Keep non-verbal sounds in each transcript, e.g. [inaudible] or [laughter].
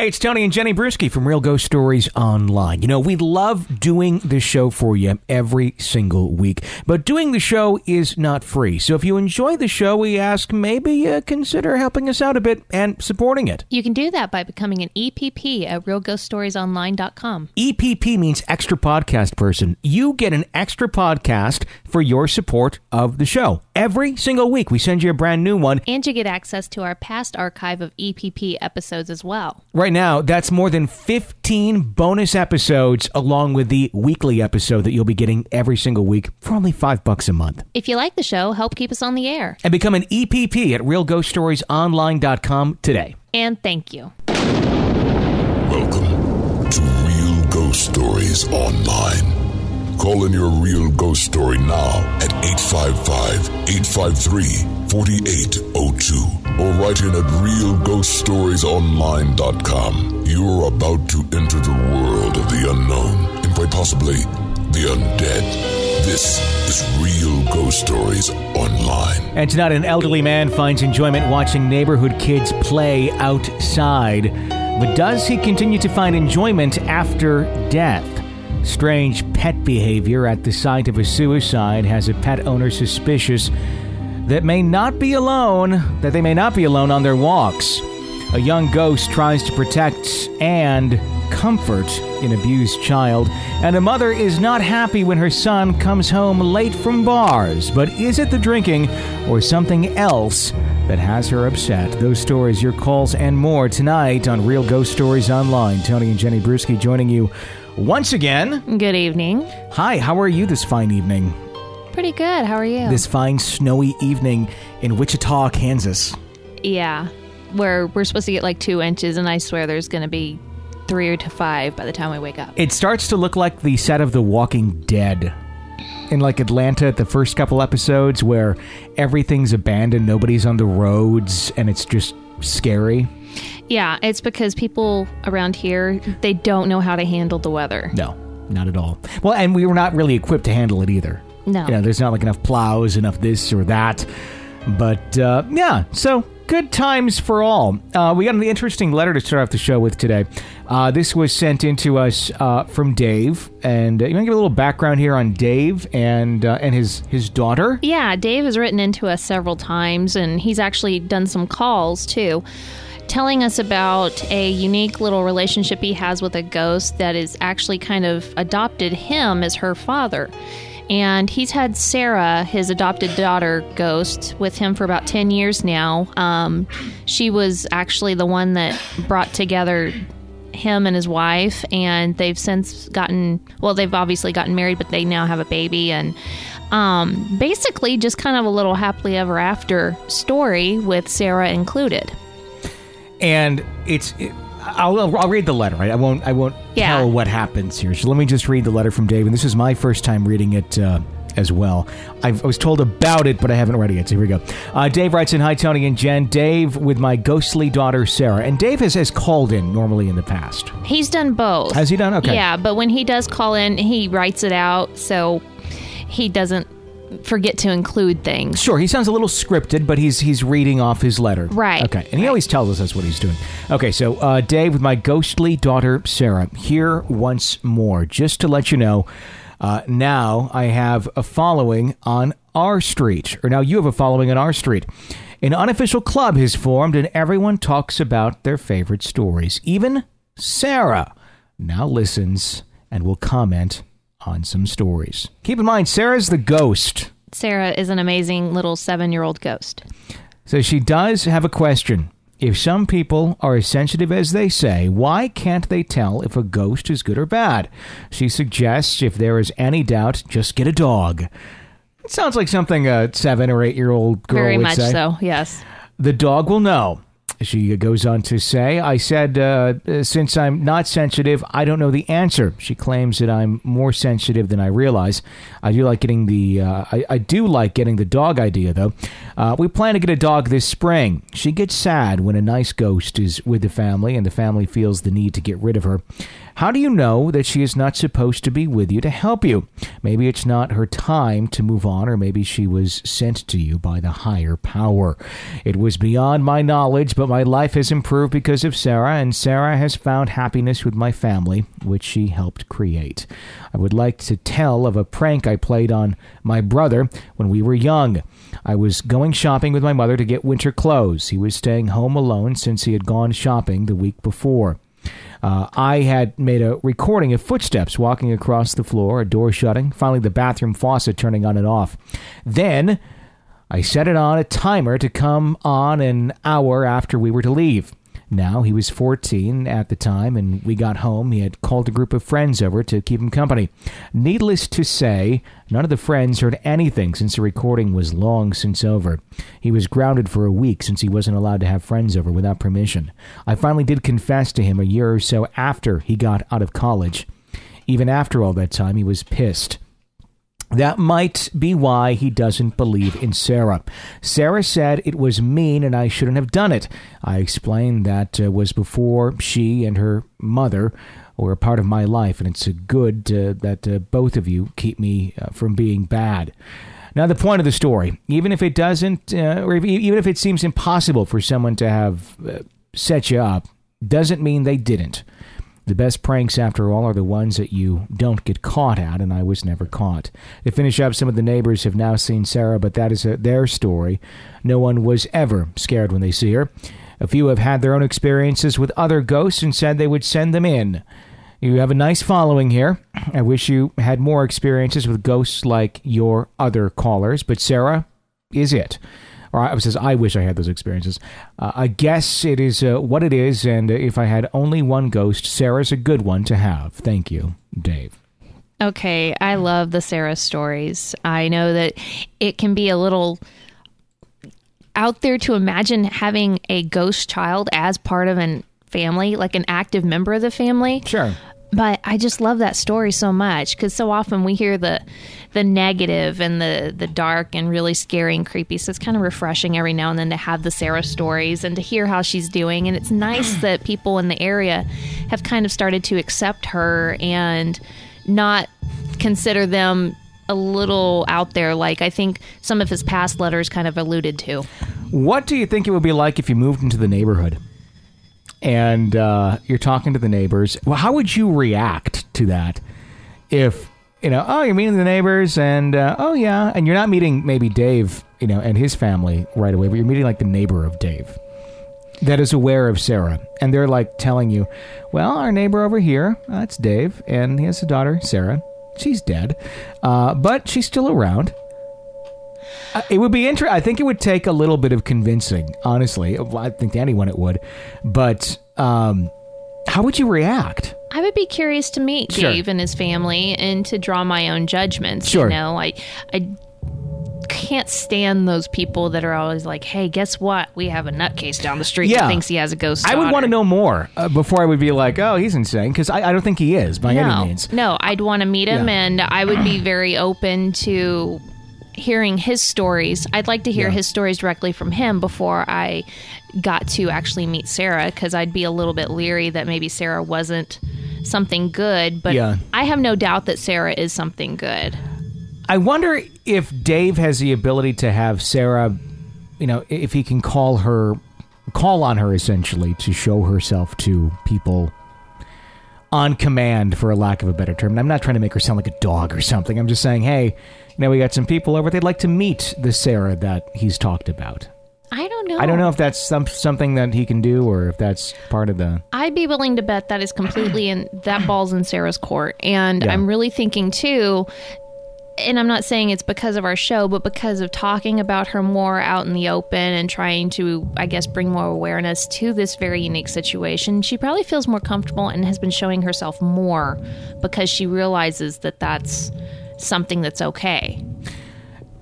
Hey, it's Tony and Jenny Brueski from Real Ghost Stories Online. You know, we love doing the show for you every single week, but doing the show is not free. So if you enjoy the show, we ask maybe uh, consider helping us out a bit and supporting it. You can do that by becoming an EPP at realghoststoriesonline.com. EPP means extra podcast person. You get an extra podcast for your support of the show. Every single week, we send you a brand new one. And you get access to our past archive of EPP episodes as well. Right now, that's more than 15 bonus episodes along with the weekly episode that you'll be getting every single week for only 5 bucks a month. If you like the show, help keep us on the air. And become an EPP at realghoststoriesonline.com today. And thank you. Welcome to Real Ghost Stories Online. Call in your real ghost story now at 855 853 4802 or write in at realghoststoriesonline.com. You're about to enter the world of the unknown and quite possibly the undead. This is Real Ghost Stories Online. And tonight, an elderly man finds enjoyment watching neighborhood kids play outside. But does he continue to find enjoyment after death? Strange pet behavior at the site of a suicide has a pet owner suspicious that may not be alone, that they may not be alone on their walks. A young ghost tries to protect and comfort an abused child, and a mother is not happy when her son comes home late from bars. But is it the drinking or something else that has her upset? Those stories, your calls, and more tonight on Real Ghost Stories Online. Tony and Jenny Brueski joining you once again. Good evening. Hi, how are you this fine evening? Pretty good. How are you? This fine snowy evening in Wichita, Kansas. yeah. Where we're supposed to get like two inches, and I swear there's going to be three or to five by the time we wake up. It starts to look like the set of The Walking Dead. In like Atlanta, at the first couple episodes where everything's abandoned, nobody's on the roads, and it's just scary. Yeah, it's because people around here they don't know how to handle the weather. No, not at all. Well, and we were not really equipped to handle it either. No. You know, there's not like enough plows, enough this or that. But uh, yeah, so good times for all. Uh, we got an interesting letter to start off the show with today. Uh, this was sent in to us uh, from Dave, and uh, you want to give a little background here on Dave and uh, and his his daughter. Yeah, Dave has written into us several times, and he's actually done some calls too, telling us about a unique little relationship he has with a ghost that is actually kind of adopted him as her father. And he's had Sarah, his adopted daughter, ghost, with him for about 10 years now. Um, she was actually the one that brought together him and his wife, and they've since gotten well, they've obviously gotten married, but they now have a baby. And um, basically, just kind of a little happily ever after story with Sarah included. And it's it, I'll, I'll read the letter right? I won't i won't Yeah. tell what happens here. So let me just read the letter from dave. And this is my first time reading it uh, as well. I've, i was told about it but i haven't read it yet. So here we go. Uh, dave writes in hi tony and jen. Dave with my ghostly daughter sarah. And dave has, has called in normally in the past. He's done both. has he done? Okay. Yeah, but when he does call in, he writes it out so he doesn't forget to include things. Sure, he sounds a little scripted, but he's he's reading off his letter. Right, Okay, and he right. always tells us that's what he's doing. Okay, so uh, Dave with my ghostly daughter Sarah here once more, just to let you know. Uh, now I have a following on our street, or now you have a following on our street. An unofficial club has formed, and everyone talks about their favorite stories. Even Sarah now listens and will comment on some stories. Keep in mind, Sarah's the ghost. Sarah is an amazing little seven year old ghost. So she does have a question. If some people are as sensitive as they say, why can't they tell if a ghost is good or bad? She suggests if there is any doubt, just get a dog. It sounds like something a seven or eight year old girl Very would much say. so, yes. The dog will know. She goes on to say, I said, uh, since I'm not sensitive, I don't know the answer. She claims that I'm more sensitive than I realize. I do like getting the, uh, I, I do like getting the dog idea though. Uh, we plan to get a dog this spring. She gets sad when a nice ghost is with the family and the family feels the need to get rid of her. How do you know that she is not supposed to be with you to help you? Maybe it's not her time to move on, or maybe she was sent to you by the higher power. It was beyond my knowledge, but my life has improved because of Sarah, and Sarah has found happiness with my family, which she helped create. I would like to tell of a prank I played on my brother when we were young. I was going shopping with my mother to get winter clothes. He was staying home alone since he had gone shopping the week before. Uh, I had made a recording of footsteps walking across the floor, a door shutting, finally the bathroom faucet turning on and off. Then I set it on a timer to come on an hour after we were to leave. Now he was 14 at the time, and we got home. He had called a group of friends over to keep him company. Needless to say, none of the friends heard anything since the recording was long since over. He was grounded for a week since he wasn't allowed to have friends over without permission. I finally did confess to him a year or so after he got out of college. Even after all that time, he was pissed. That might be why he doesn't believe in Sarah. Sarah said it was mean and I shouldn't have done it. I explained that uh, was before she and her mother were a part of my life, and it's good uh, that uh, both of you keep me uh, from being bad. Now, the point of the story, even if it doesn't, uh, or even if it seems impossible for someone to have uh, set you up, doesn't mean they didn't. The best pranks, after all, are the ones that you don't get caught at, and I was never caught. To finish up, some of the neighbors have now seen Sarah, but that is a, their story. No one was ever scared when they see her. A few have had their own experiences with other ghosts and said they would send them in. You have a nice following here. I wish you had more experiences with ghosts like your other callers, but Sarah is it or I says, I wish I had those experiences. Uh, I guess it is uh, what it is, and if I had only one ghost, Sarah's a good one to have. Thank you, Dave. Okay, I love the Sarah stories. I know that it can be a little out there to imagine having a ghost child as part of a family, like an active member of the family. Sure but I just love that story so much because so often we hear the the negative and the the dark and really scary and creepy. So it's kind of refreshing every now and then to have the Sarah stories and to hear how she's doing. And it's nice that people in the area have kind of started to accept her and not consider them a little out there like I think some of his past letters kind of alluded to. What do you think it would be like if you moved into the neighborhood? And uh, you're talking to the neighbors. Well, how would you react to that if you know? Oh, you're meeting the neighbors, and uh, oh yeah, and you're not meeting maybe Dave, you know, and his family right away, but you're meeting like the neighbor of Dave that is aware of Sarah, and they're like telling you, "Well, our neighbor over here, that's uh, Dave, and he has a daughter, Sarah. She's dead, uh, but she's still around." Uh, it would be interesting. I think it would take a little bit of convincing, honestly. I think to anyone it would. But um, how would you react? I would be curious to meet sure. Dave and his family and to draw my own judgments. Sure. You know, I, I can't stand those people that are always like, "Hey, guess what? We have a nutcase down the street yeah. that thinks he has a ghost." I would want to know more uh, before I would be like, "Oh, he's insane," because I, I, don't think he is by no, any means. No, I'd want to meet him, yeah. and I would be very open to hearing his stories. I'd like to hear yeah. his stories directly from him before I got to actually meet Sarah because I'd be a little bit leery that maybe Sarah wasn't something good. But yeah. I have no doubt that Sarah is something good. I wonder if Dave has the ability to have Sarah, you know, if he can call her, call on her essentially to show herself to people on command, for a lack of a better term. And I'm not trying to make her sound like a dog or something. I'm just saying, hey, now we got some people over. They'd like to meet the Sarah that he's talked about. I don't know. I don't know if that's some, something that he can do or if that's part of the. I'd be willing to bet that is completely in that ball's in Sarah's court, and yeah. I'm really thinking too. And I'm not saying it's because of our show, but because of talking about her more out in the open and trying to, I guess, bring more awareness to this very unique situation, she probably feels more comfortable and has been showing herself more because she realizes that that's something that's okay.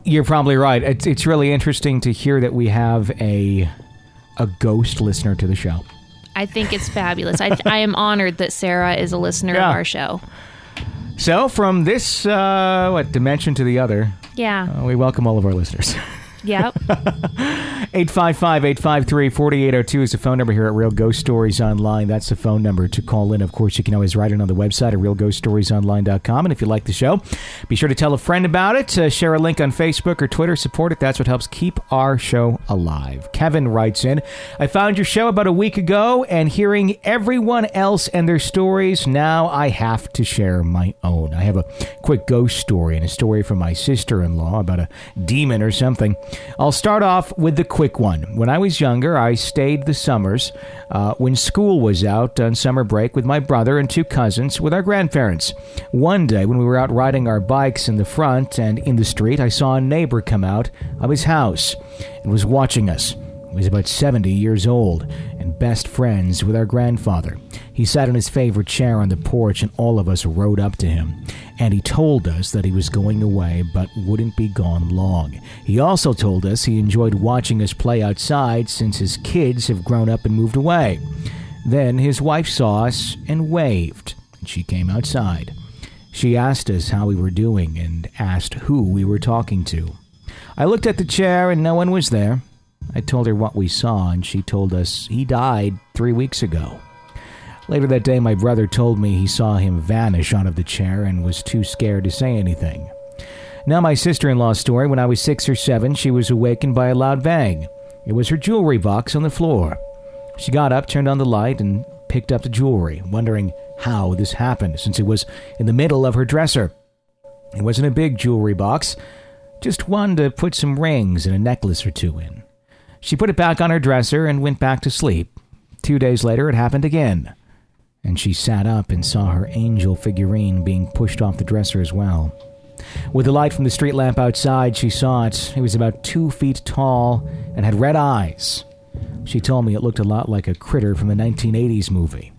You're probably right. It's it's really interesting to hear that we have a a ghost listener to the show. I think it's fabulous. I, I am honored that Sarah is a listener yeah. of our show. So, from this uh, what dimension to the other, yeah, uh, we welcome all of our listeners. [laughs] Yep. [laughs] 855 853 4802 is the phone number here at Real Ghost Stories Online. That's the phone number to call in. Of course, you can always write it on the website at realghoststoriesonline.com. And if you like the show, be sure to tell a friend about it, uh, share a link on Facebook or Twitter, support it. That's what helps keep our show alive. Kevin writes in I found your show about a week ago, and hearing everyone else and their stories, now I have to share my own. I have a quick ghost story and a story from my sister in law about a demon or something. I'll start off with the quick one. When I was younger, I stayed the summers uh, when school was out on summer break with my brother and two cousins with our grandparents. One day, when we were out riding our bikes in the front and in the street, I saw a neighbor come out of his house and was watching us. Was about 70 years old and best friends with our grandfather. He sat in his favorite chair on the porch, and all of us rode up to him. And he told us that he was going away but wouldn't be gone long. He also told us he enjoyed watching us play outside since his kids have grown up and moved away. Then his wife saw us and waved, and she came outside. She asked us how we were doing and asked who we were talking to. I looked at the chair and no one was there. I told her what we saw, and she told us he died three weeks ago. Later that day, my brother told me he saw him vanish out of the chair and was too scared to say anything. Now, my sister in law's story when I was six or seven, she was awakened by a loud bang. It was her jewelry box on the floor. She got up, turned on the light, and picked up the jewelry, wondering how this happened since it was in the middle of her dresser. It wasn't a big jewelry box, just one to put some rings and a necklace or two in. She put it back on her dresser and went back to sleep. Two days later, it happened again. And she sat up and saw her angel figurine being pushed off the dresser as well. With the light from the street lamp outside, she saw it. It was about two feet tall and had red eyes. She told me it looked a lot like a critter from a 1980s movie.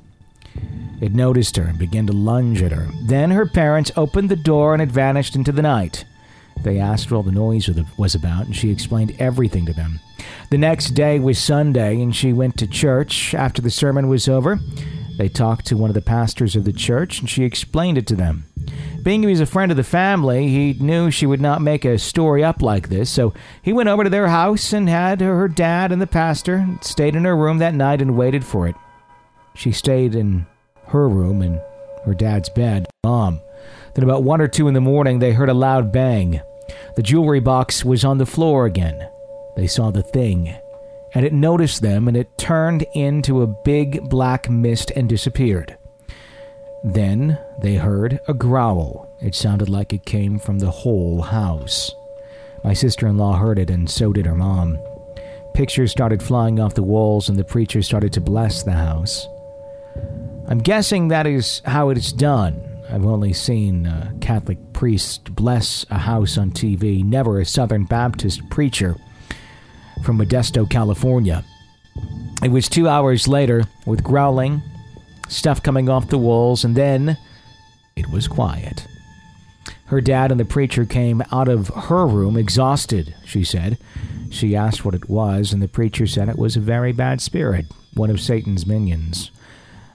It noticed her and began to lunge at her. Then her parents opened the door and it vanished into the night. They asked what all the noise was about, and she explained everything to them. The next day was Sunday, and she went to church. After the sermon was over, they talked to one of the pastors of the church, and she explained it to them. Being he was a friend of the family, he knew she would not make a story up like this, so he went over to their house and had her dad and the pastor stayed in her room that night and waited for it. She stayed in her room and her dad's bed. Mom. Then about one or two in the morning, they heard a loud bang. The jewelry box was on the floor again. They saw the thing, and it noticed them and it turned into a big black mist and disappeared. Then they heard a growl. It sounded like it came from the whole house. My sister in law heard it, and so did her mom. Pictures started flying off the walls, and the preacher started to bless the house. I'm guessing that is how it is done. I've only seen a Catholic priest bless a house on TV, never a Southern Baptist preacher from Modesto, California. It was two hours later with growling, stuff coming off the walls, and then it was quiet. Her dad and the preacher came out of her room exhausted, she said. She asked what it was, and the preacher said it was a very bad spirit, one of Satan's minions.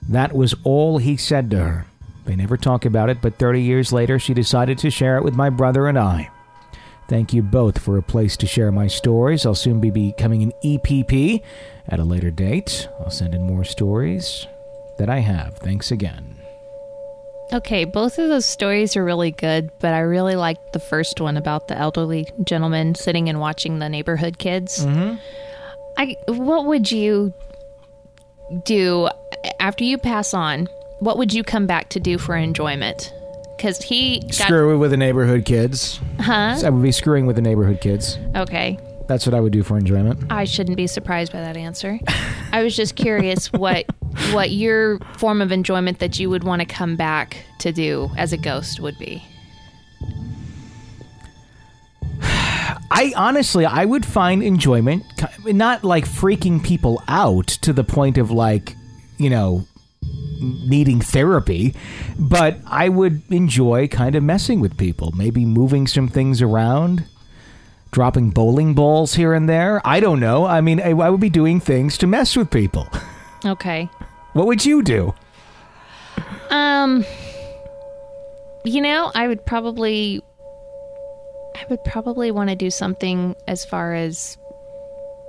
That was all he said to her. They never talk about it, but 30 years later, she decided to share it with my brother and I. Thank you both for a place to share my stories. I'll soon be becoming an EPP at a later date. I'll send in more stories that I have. Thanks again. Okay, both of those stories are really good, but I really liked the first one about the elderly gentleman sitting and watching the neighborhood kids. Mm-hmm. I what would you do after you pass on? what would you come back to do for enjoyment? Because he got, screw with the neighborhood kids. Huh? I would be screwing with the neighborhood kids. Okay. That's what I would do for enjoyment. I shouldn't be surprised by that answer. I was just curious what what your form of enjoyment that you would want to come back to do as a ghost would be. [sighs] I honestly, I would find enjoyment not like freaking people out to the point of like, you know, needing therapy, but I would enjoy kind of messing with people, maybe moving some things around, dropping bowling balls here and there. I don't know. I mean, I, I would be doing things to mess with people. Okay. What would you do? Um, you know, I would probably I would probably want to do something as far as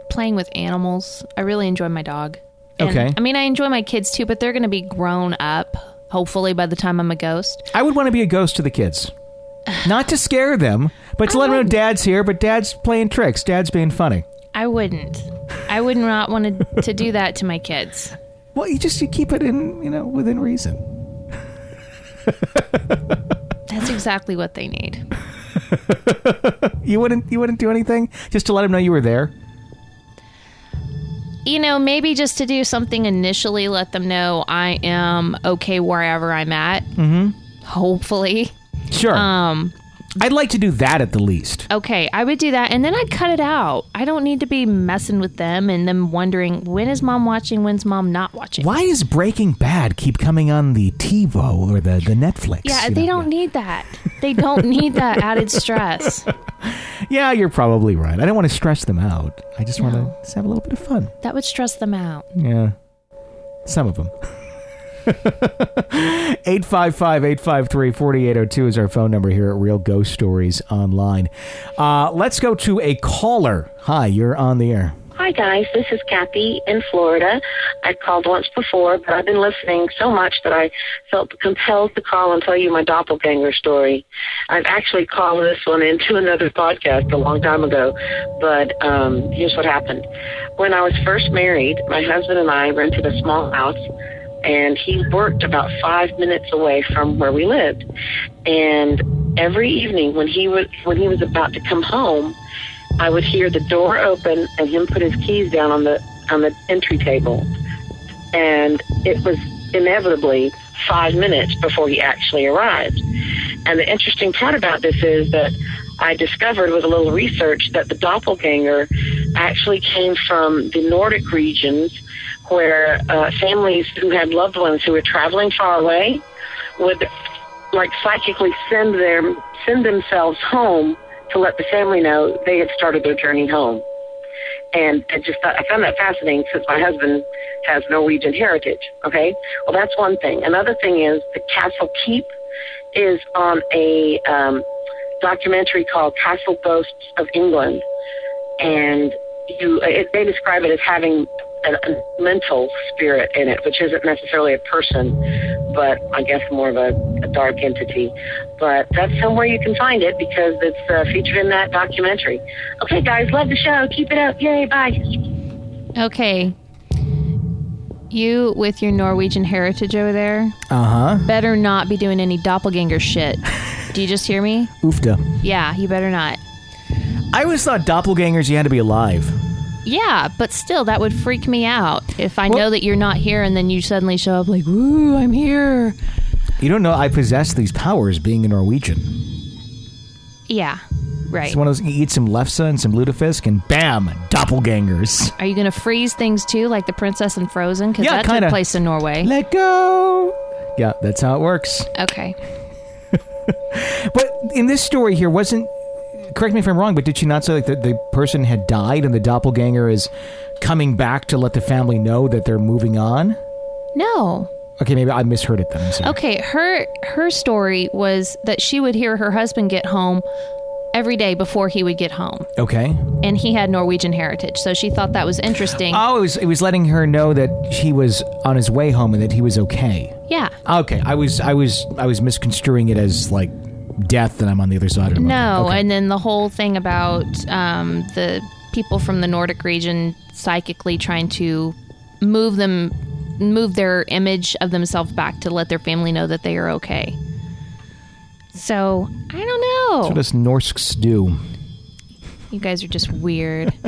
playing with animals. I really enjoy my dog. And, Okay. I mean, I enjoy my kids too, but they're going to be grown up, hopefully, by the time I'm a ghost. I would want to be a ghost to the kids. [sighs] Not to scare them, but to let them know dad's here, but dad's playing tricks. Dad's being funny. I wouldn't. I would not want to, [laughs] to do that to my kids. Well, you just you keep it in, you know, within reason. [laughs] That's exactly what they need. [laughs] You wouldn't you wouldn't do anything just to let them know you were there. You know, maybe just to do something initially, let them know I am okay wherever I'm at. Mm-hmm. Hopefully. Sure. Um, I'd like to do that at the least. okay, I would do that, and then I'd cut it out. I don't need to be messing with them and them wondering when is mom watching, when's mom not watching. Why does Breaking Bad keep coming on the TiVo or the, the Netflix? Yeah, they know? don't need that. They don't need that added stress. [laughs] Yeah, you're probably right. I don't want to stress them out. I just want to just have a little bit of fun. That would stress them out. Yeah. Some of them. 855-853-4802 [laughs] is our phone number here at Real Ghost Stories Online. Uh, let's go to a caller. Hi, you're on the air. Hi guys, this is Kathy in Florida. I called once before, but I've been listening so much that I felt compelled to call and tell you my doppelganger story. I've actually called this one into another podcast a long time ago, but um, here's what happened. When I was first married, my husband and I rented a small house, and he worked about five minutes away from where we lived. And every evening when he was when he was about to come home, I would hear the door open and him put his keys down on the on the entry table. And it was inevitably five minutes before he actually arrived. And the interesting part about this is that I discovered with a little research that the doppelganger actually came from the Nordic regions where uh, families who had loved ones who were traveling far away would like psychically send their send themselves home to let the family know they had started their journey home. And I just thought, I found that fascinating since my husband has Norwegian heritage. Okay, well that's one thing. Another thing is the Castle Keep is on a um, documentary called Castle Ghosts of England, and you it, they describe it as having a, mental spirit in it, which isn't necessarily a person, but I guess more of a dark entity. But that's somewhere you can find it because it's uh, featured in that documentary. Okay, guys, love the show. Keep it up. Yay, bye. Okay. You with your Norwegian heritage over there Uh-huh. better not be doing any doppelganger shit. Do you just hear me? Oofda. Yeah, you better not. I always thought doppelgangers, you had to be alive. Yeah, but still, that would freak me out if I Well- know that you're not here and then you suddenly show up like, "Woo, I'm here." You don't know I possess these powers being a Norwegian. Yeah, right. It's one of those, you eat some lefse and some lutefisk and bam, doppelgangers. Are you going to freeze things too, like the princess in Frozen? Because Yeah, that kinda. took place in Norway. Let go. Yeah, that's how it works. Okay. [laughs] But in this story here, wasn't correct me if I'm wrong, but did she not say like the, the person had died and the doppelganger is coming back to let the family know that they're moving on? No. Okay, maybe I misheard it then. Okay, her her story was that she would hear her husband get home every day before he would get home, Okay. and he had Norwegian heritage, so she thought that was interesting. Oh, it was, it was letting her know that he was on his way home and that he was okay. yeah. Okay, I was I was I was misconstruing it as like death and I'm on the other side of it. No, Okay. and then the whole thing about um, the people from the Nordic region psychically trying to move them, move their image of themselves back to let their family know that they are okay. So I don't know. what us Norsks do. you guys are just weird. [laughs]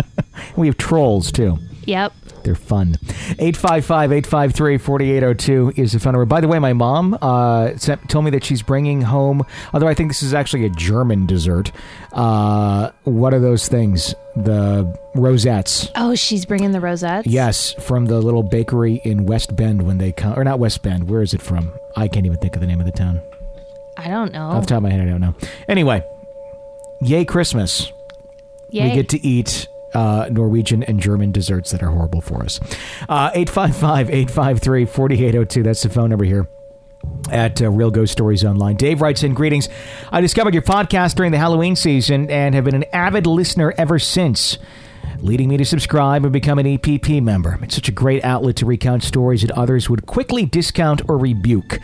We have trolls too. Yep. They're fun. 855-853-4802 is the phone number. By the way, my mom uh, sent, told me that she's bringing home, although I think this is actually a German dessert. Uh, what are those things? The rosettes. Oh, she's bringing the rosettes. Yes, from the little bakery in West Bend when they come, or not West Bend. Where is it from? I can't even think of the name of the town. I don't know. Off the top of my head, I don't know. Anyway, yay Christmas. Yay. We get to eat uh, Norwegian and German desserts that are horrible for us. Uh, 855 853 4802. That's the phone number here at uh, Real Ghost Stories Online. Dave writes in Greetings. I discovered your podcast during the Halloween season and have been an avid listener ever since, leading me to subscribe and become an EPP member. It's such a great outlet to recount stories that others would quickly discount or rebuke.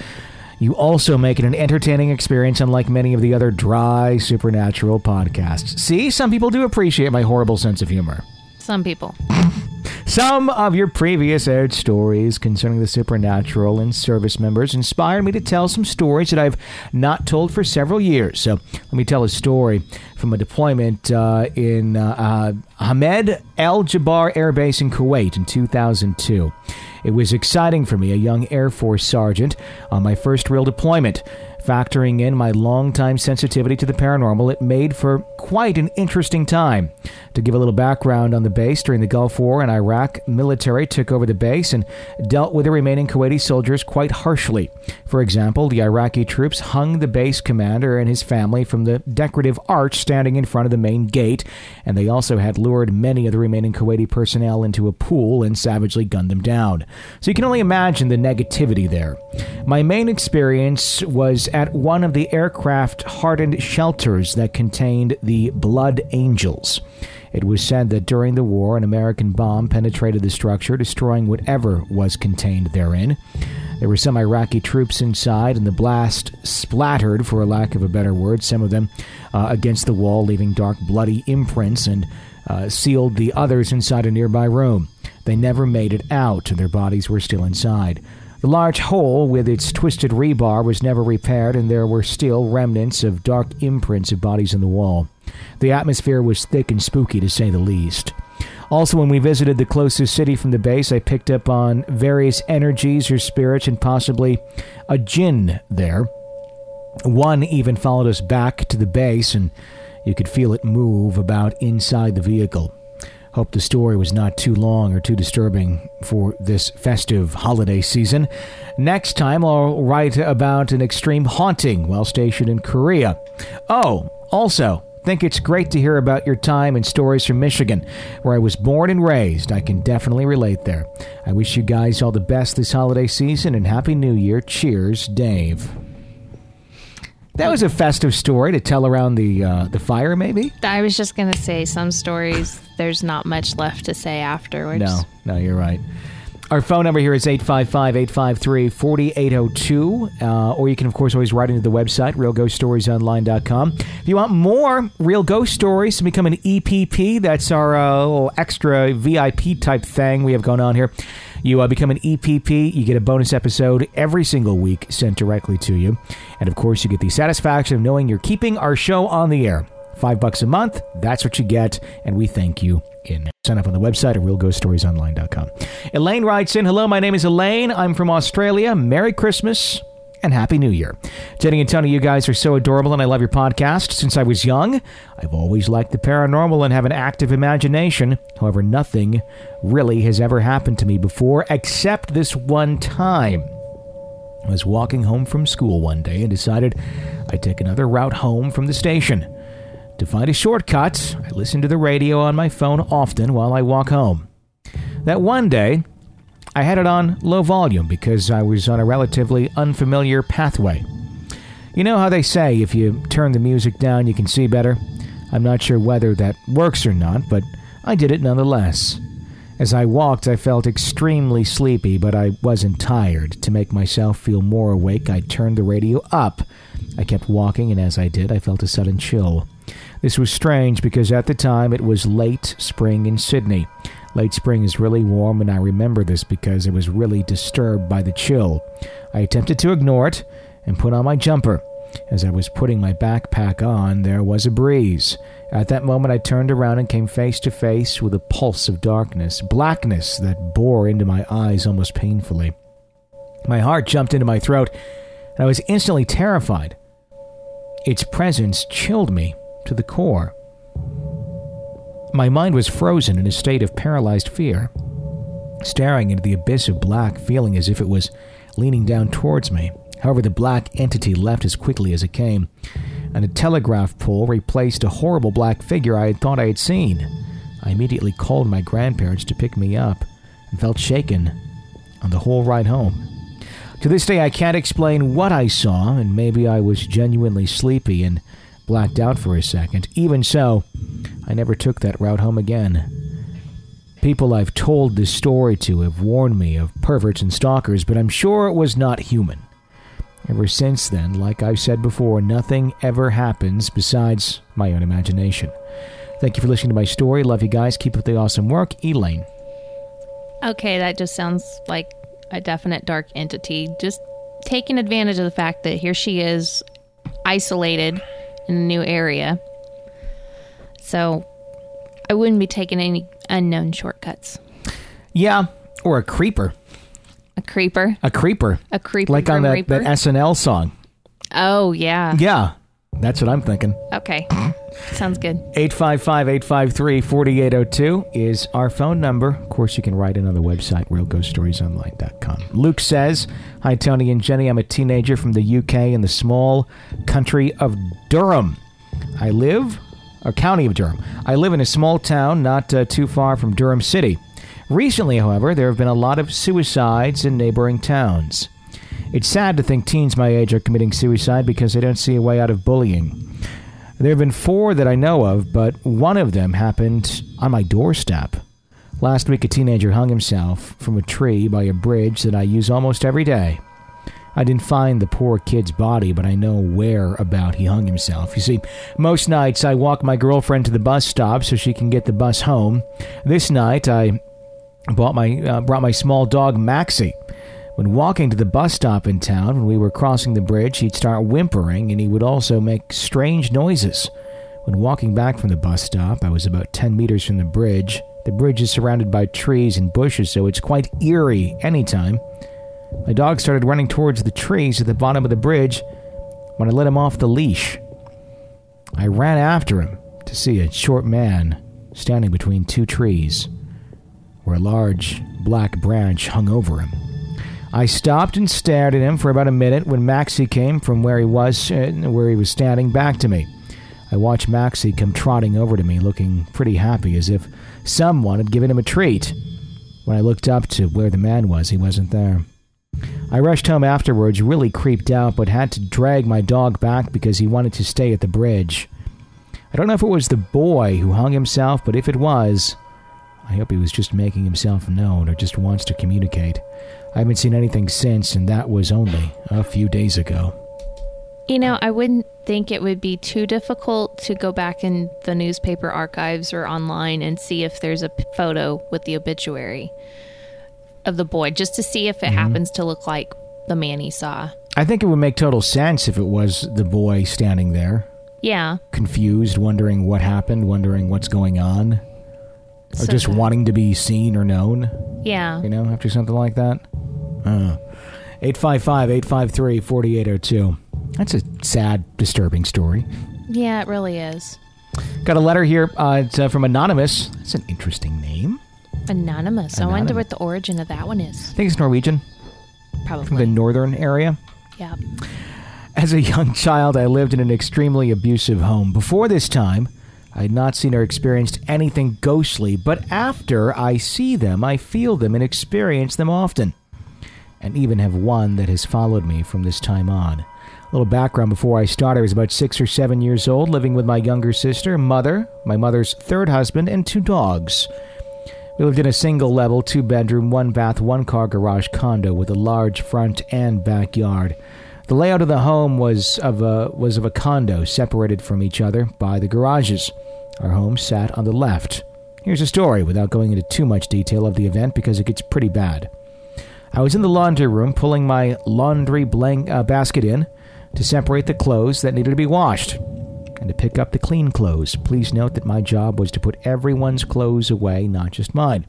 You also make it an entertaining experience, unlike many of the other dry supernatural podcasts. See, some people do appreciate my horrible sense of humor. Some people. [laughs] Some of your previous aired stories concerning the supernatural and service members inspired me to tell some stories that I've not told for several years. So let me tell a story from a deployment uh, in uh, uh, Ahmed Al Jaber Air Base in Kuwait in 2002. It was exciting for me, a young Air Force sergeant, on my first real deployment. Factoring in my long-time sensitivity to the paranormal, it made for quite an interesting time. To give a little background on the base, during the Gulf War in Iraq, military took over the base and dealt with the remaining Kuwaiti soldiers quite harshly. For example, the Iraqi troops hung the base commander and his family from the decorative arch standing in front of the main gate, and they also had lured many of the remaining Kuwaiti personnel into a pool and savagely gunned them down. So you can only imagine the negativity there. My main experience was at one of the aircraft hardened shelters that contained the Blood Angels. It was said that during the war, an American bomb penetrated the structure, destroying whatever was contained therein. There were some Iraqi troops inside, and the blast splattered, for a lack of a better word, some of them uh, against the wall, leaving dark, bloody imprints, and uh, sealed the others inside a nearby room. They never made it out, and their bodies were still inside. The large hole with its twisted rebar was never repaired, and there were still remnants of dark imprints of bodies in the wall. The atmosphere was thick and spooky, to say the least. Also, when we visited the closest city from the base, I picked up on various energies or spirits and possibly a jinn there. One even followed us back to the base, and you could feel it move about inside the vehicle. Hope the story was not too long or too disturbing for this festive holiday season. Next time, I'll write about an extreme haunting while stationed in Korea. Oh, also, think it's great to hear about your time and stories from Michigan, where I was born and raised. I can definitely relate there. I wish you guys all the best this holiday season and Happy New Year. Cheers, Dave. That was a festive story to tell around the uh, the fire, maybe. I was just going to say some stories, there's not much left to say afterwards. No, no, you're right. Our phone number here is 855 853 4802. Uh, or you can, of course, always write into the website, realghoststoriesonline.com. If you want more real ghost stories to become an EPP, that's our uh, little extra VIP type thing we have going on here. You uh, become an EPP, you get a bonus episode every single week sent directly to you. And of course, you get the satisfaction of knowing you're keeping our show on the air. Five bucks a month, that's what you get, and we thank you in. Sign up on the website at realghoststoriesonline.com. Elaine writes in Hello, my name is Elaine. I'm from Australia. Merry Christmas and Happy New Year. Jenny and Tony, you guys are so adorable, and I love your podcast. Since I was young, I've always liked the paranormal and have an active imagination. However, nothing really has ever happened to me before, except this one time. I was walking home from school one day and decided I'd take another route home from the station. To find a shortcut, I listen to the radio on my phone often while I walk home. That one day, I had it on low volume because I was on a relatively unfamiliar pathway. You know how they say if you turn the music down, you can see better? I'm not sure whether that works or not, but I did it nonetheless. As I walked, I felt extremely sleepy, but I wasn't tired. To make myself feel more awake, I turned the radio up. I kept walking, and as I did, I felt a sudden chill. This was strange because at the time it was late spring in Sydney. Late spring is really warm, and I remember this because I was really disturbed by the chill. I attempted to ignore it and put on my jumper. As I was putting my backpack on, there was a breeze. At that moment, I turned around and came face to face with a pulse of darkness, blackness that bore into my eyes almost painfully. My heart jumped into my throat, and I was instantly terrified. Its presence chilled me to the core. My mind was frozen in a state of paralyzed fear, staring into the abyss of black, feeling as if it was leaning down towards me. However, the black entity left as quickly as it came, and a telegraph pole replaced a horrible black figure I had thought I had seen. I immediately called my grandparents to pick me up and felt shaken on the whole ride home. To this day, I can't explain what I saw, and maybe I was genuinely sleepy and blacked out for a second. Even so, I never took that route home again. People I've told this story to have warned me of perverts and stalkers, but I'm sure it was not human. Ever since then, like I've said before, nothing ever happens besides my own imagination. Thank you for listening to my story. Love you guys. Keep up the awesome work. Elaine. Okay, that just sounds like a definite dark entity. Just taking advantage of the fact that here she is, isolated in a new area. So I wouldn't be taking any unknown shortcuts. Yeah, or a creeper. A creeper. A creeper. A creeper. Like on that, Reaper? that SNL song. Oh yeah. Yeah, that's what I'm thinking. Okay. Sounds good. 855 853 4802 is our phone number. Of course, you can write in on the website, realghoststoriesonline.com. Luke says, Hi, Tony and Jenny. I'm a teenager from the UK in the small country of Durham. I live, county of Durham. I live in a small town not uh, too far from Durham City. Recently, however, there have been a lot of suicides in neighboring towns. It's sad to think teens my age are committing suicide because they don't see a way out of bullying. There have been four that I know of, but one of them happened on my doorstep. Last week, a teenager hung himself from a tree by a bridge that I use almost every day. I didn't find the poor kid's body, but I know where about he hung himself. You see, most nights I walk my girlfriend to the bus stop so she can get the bus home. This night I bought my uh, brought my small dog Maxie. When walking to the bus stop in town, when we were crossing the bridge, he'd start whimpering and he would also make strange noises. When walking back from the bus stop, I was about 10 meters from the bridge. The bridge is surrounded by trees and bushes, so it's quite eerie anytime. My dog started running towards the trees at the bottom of the bridge when I let him off the leash. I ran after him to see a short man standing between two trees where a large black branch hung over him. I stopped and stared at him for about a minute when Maxie came from where he was uh, where he was standing back to me. I watched Maxie come trotting over to me looking pretty happy as if someone had given him a treat. When I looked up to where the man was, he wasn't there. I rushed home afterwards, really creeped out, but had to drag my dog back because he wanted to stay at the bridge. I don't know if it was the boy who hung himself, but if it was, I hope he was just making himself known or just wants to communicate. I haven't seen anything since, and that was only a few days ago. You know, I wouldn't think it would be too difficult to go back in the newspaper archives or online and see if there's a photo with the obituary of the boy, just to see if it happens to look like the man he saw. I think it would make total sense if it was the boy standing there, Yeah. confused, wondering what happened, wondering what's going on, or So just that- wanting to be seen or known, Yeah. you know, after something like that. Uh, 855 853 4802. That's a sad, disturbing story. Yeah, it really is. Got a letter here. Uh, it's uh, from Anonymous. That's an interesting name. Anonymous. I wonder what the origin of that one is. I think it's Norwegian Probably. from the northern area. Yeah. As a young child, I lived in an extremely abusive home. Before this time, I had not seen or experienced anything ghostly, but after I see them, I feel them and experience them often, and even have one that has followed me from this time on. A little background before I start I was about six or seven years old, living with my younger sister, mother, my mother's third husband, and two dogs. We lived in a single level, two bedroom, one bath, one car garage condo with a large front and backyard. The layout of the home was of a was of a condo separated from each other by the garages. Our home sat on the left. Here's a story without going into too much detail of the event because it gets pretty bad. I was in the laundry room pulling my laundry blank, uh, basket in to separate the clothes that needed to be washed and to pick up the clean clothes. Please note that my job was to put everyone's clothes away, not just mine.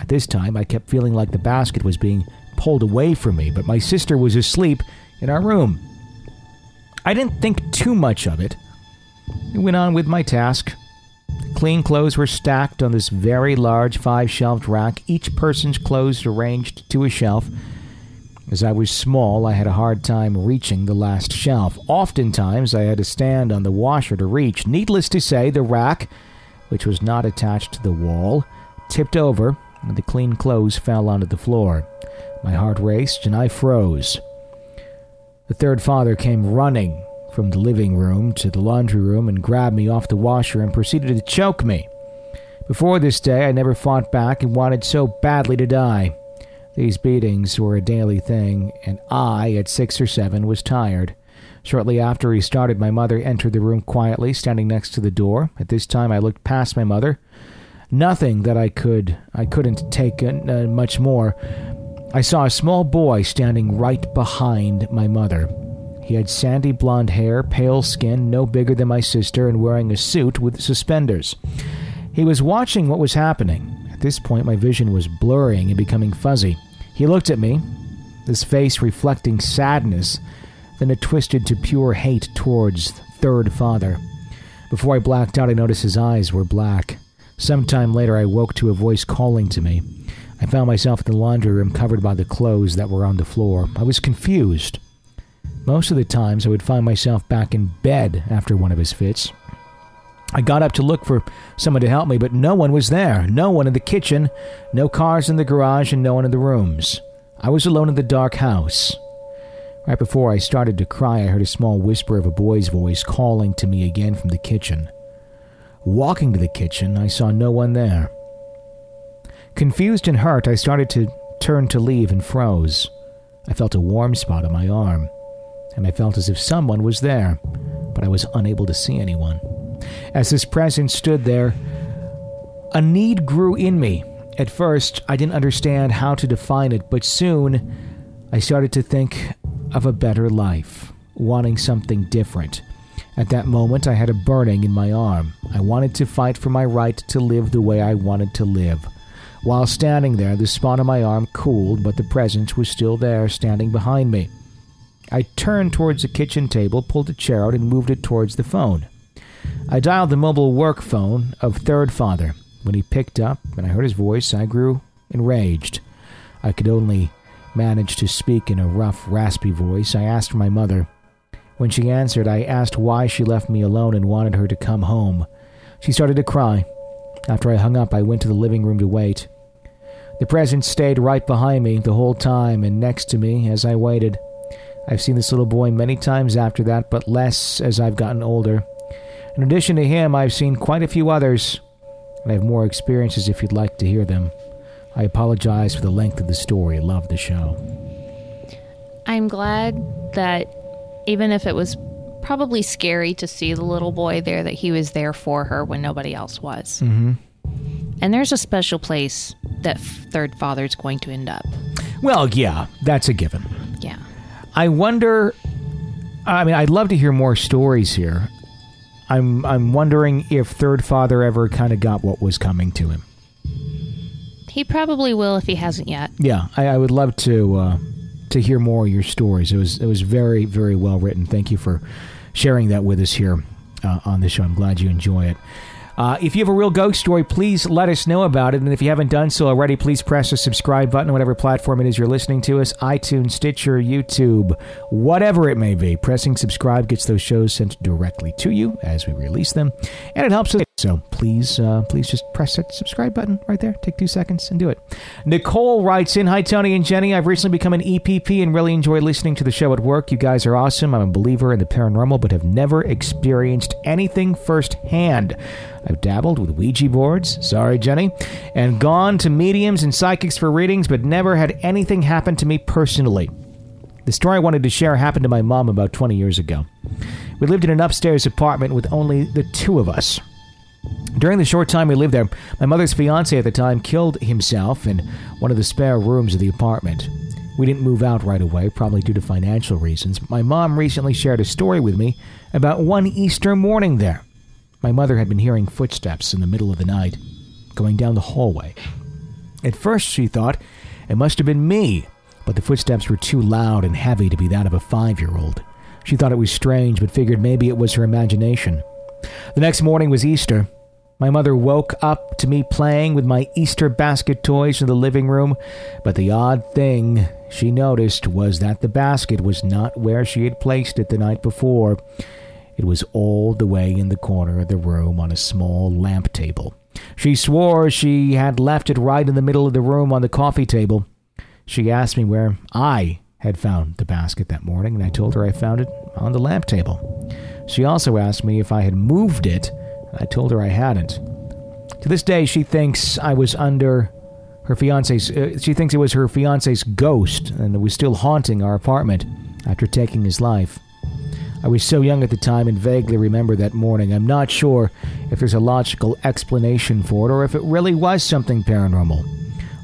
At this time, I kept feeling like the basket was being pulled away from me, but my sister was asleep in our room. I didn't think too much of it. I went on with my task. The clean clothes were stacked on this very large five shelved rack, each person's clothes arranged to a shelf. As I was small, I had a hard time reaching the last shelf. Oftentimes, I had to stand on the washer to reach. Needless to say, the rack, which was not attached to the wall, tipped over, and the clean clothes fell onto the floor. My heart raced and I froze. The third father came running from the living room to the laundry room and grabbed me off the washer and proceeded to choke me. Before this day, I never fought back and wanted so badly to die. These beatings were a daily thing, and I, at six or seven, was tired. Shortly after he started, my mother entered the room quietly, standing next to the door. At this time, I looked past my mother. Nothing that I could, I couldn't take uh, much more. I saw a small boy standing right behind my mother. He had sandy blonde hair, pale skin, no bigger than my sister, and wearing a suit with suspenders. He was watching what was happening. At this point, my vision was blurring and becoming fuzzy. He looked at me, his face reflecting sadness, then it twisted to pure hate towards Third Father. Before I blacked out, I noticed his eyes were black. Sometime later, I woke to a voice calling to me. I found myself in the laundry room covered by the clothes that were on the floor. I was confused. Most of the times, I would find myself back in bed after one of his fits. I got up to look for someone to help me, but no one was there. No one in the kitchen, no cars in the garage, and no one in the rooms. I was alone in the dark house. Right before I started to cry, I heard a small whisper of a boy's voice calling to me again from the kitchen. Walking to the kitchen, I saw no one there. Confused and hurt, I started to turn to leave and froze. I felt a warm spot on my arm, and I felt as if someone was there, but I was unable to see anyone. As his presence stood there, a need grew in me. At first, I didn't understand how to define it, but soon I started to think of a better life, wanting something different. At that moment, I had a burning in my arm. I wanted to fight for my right to live the way I wanted to live. While standing there, the spot on my arm cooled, but the presence was still there, standing behind me. I turned towards the kitchen table, pulled a chair out, and moved it towards the phone. I dialed the mobile work phone of Third Father. When he picked up and I heard his voice, I grew enraged. I could only manage to speak in a rough, raspy voice. I asked my mother. When she answered, I asked why she left me alone and wanted her to come home. She started to cry. After I hung up, I went to the living room to wait. The presence stayed right behind me the whole time and next to me as I waited. I've seen this little boy many times after that, but less as I've gotten older. In addition to him, I've seen quite a few others, and I have more experiences if you'd like to hear them. I apologize for the length of the story. I love the show. I'm glad that even if it was probably scary to see the little boy there, that he was there for her when nobody else was. Mm-hmm. And there's a special place that Third Father's going to end up. Well, yeah, that's a given. Yeah. I wonder. I mean, I'd love to hear more stories here. I'm I'm wondering if Third Father ever kind of got what was coming to him. He probably will if he hasn't yet. Yeah, I, I would love to uh, to hear more of your stories. It was it was very very well written. Thank you for sharing that with us here uh, on the show. I'm glad you enjoy it. Uh, if you have a real ghost story, please let us know about it. And if you haven't done so already, please press the subscribe button on whatever platform it is you're listening to us iTunes, Stitcher, YouTube, whatever it may be. Pressing subscribe gets those shows sent directly to you as we release them, and it helps us. So please, uh, please just press that subscribe button right there. Take two seconds and do it. Nicole writes in Hi, Tony and Jenny. I've recently become an EPP and really enjoy listening to the show at work. You guys are awesome. I'm a believer in the paranormal, but have never experienced anything firsthand. I've dabbled with Ouija boards, sorry, Jenny, and gone to mediums and psychics for readings, but never had anything happen to me personally. The story I wanted to share happened to my mom about 20 years ago. We lived in an upstairs apartment with only the two of us. During the short time we lived there, my mother's fiance at the time killed himself in one of the spare rooms of the apartment. We didn't move out right away, probably due to financial reasons, my mom recently shared a story with me about one Easter morning there. My mother had been hearing footsteps in the middle of the night, going down the hallway. At first, she thought it must have been me, but the footsteps were too loud and heavy to be that of a five year old. She thought it was strange, but figured maybe it was her imagination. The next morning was Easter. My mother woke up to me playing with my Easter basket toys in the living room, but the odd thing she noticed was that the basket was not where she had placed it the night before. It was all the way in the corner of the room on a small lamp table. She swore she had left it right in the middle of the room on the coffee table. She asked me where I had found the basket that morning, and I told her I found it on the lamp table. She also asked me if I had moved it, and I told her I hadn't. To this day, she thinks I was under her fiance's. Uh, she thinks it was her fiance's ghost, and it was still haunting our apartment after taking his life. I was so young at the time and vaguely remember that morning. I'm not sure if there's a logical explanation for it or if it really was something paranormal.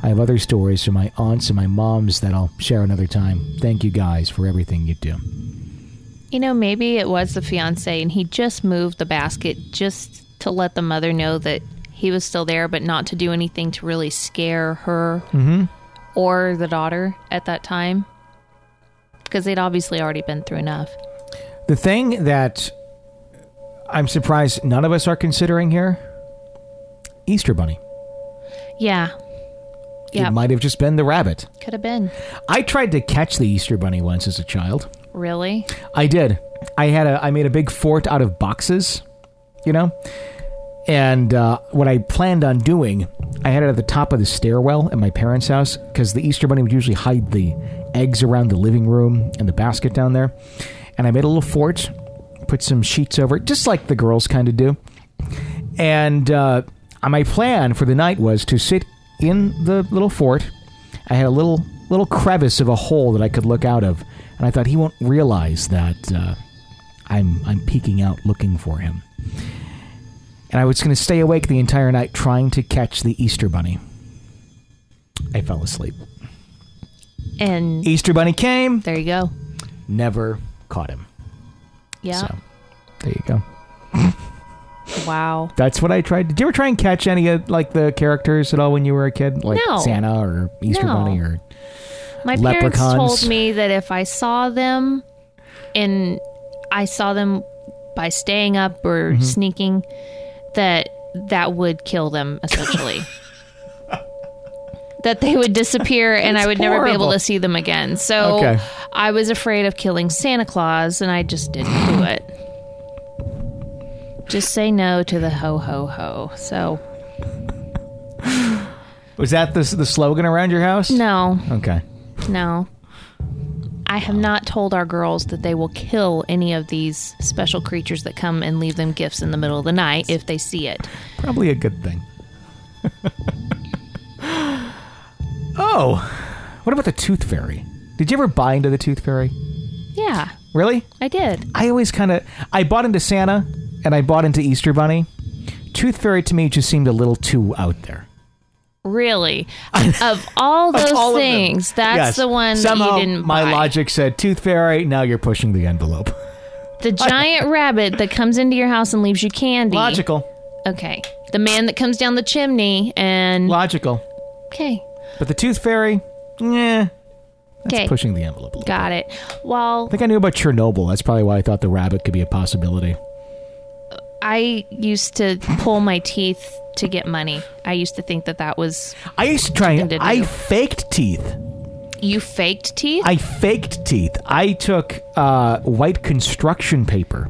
I have other stories from my aunts and my moms that I'll share another time. Thank you guys for everything you do. You know, maybe it was the fiance and he just moved the basket just to let the mother know that he was still there, but not to do anything to really scare her mm-hmm. or the daughter at that time. Because they'd obviously already been through enough. The thing that I'm surprised none of us are considering here Easter Bunny. Yeah. Yeah. It might have just been the rabbit. Could have been. I tried to catch the Easter Bunny once as a child. Really? I did. I had a I made a big fort out of boxes, you know? And uh, what I planned on doing, I had it at the top of the stairwell at my parents' house because the Easter Bunny would usually hide the eggs around the living room and the basket down there. And I made a little fort, put some sheets over it, just like the girls kind of do. And uh, my plan for the night was to sit in the little fort. I had a little little crevice of a hole that I could look out of, and I thought he won't realize that uh, I'm I'm peeking out looking for him. And I was going to stay awake the entire night trying to catch the Easter bunny. I fell asleep. And Easter bunny came, there you go. never caught him. Yeah. So there you go. [laughs] Wow. That's what I tried. Did you ever try and catch any of like the characters at all when you were a kid, like No. Santa or Easter No. Bunny or? My Leprechauns. parents told me that if I saw them and I saw them by staying up or Mm-hmm. sneaking, that that would kill them essentially. [laughs] that they would disappear and I would never be able to see them again. So Okay. I was afraid of killing Santa Claus and I just didn't do it. Just say no to the ho ho ho. So, Was that the the slogan around your house? no. Okay. No. I have not told our girls that they will kill any of these special creatures that come and leave them gifts in the middle of the night if they see it. Probably a good thing. oh, what about the Tooth Fairy? Did you ever buy into the Tooth Fairy? Yeah, Really? I did. I always kind of I bought into Santa and I bought into Easter Bunny. Tooth Fairy to me just seemed a little too out there. Really. of all [laughs] those All things, that's Yes. the one Somehow that you didn't my buy. logic said Tooth Fairy. Now you're pushing the envelope. the [laughs] giant rabbit that comes into your house and leaves you candy. Logical, Okay. The man that comes down the chimney and logical. Okay. But the Tooth Fairy, yeah, that's Okay. pushing the envelope a little. Got it. Well, I think I knew about Chernobyl. That's probably why I thought the rabbit could be a possibility. I used to pull my teeth to get money. I used to think that that was I used to try. Something to I faked teeth. you faked teeth. I faked teeth. I took uh, white construction paper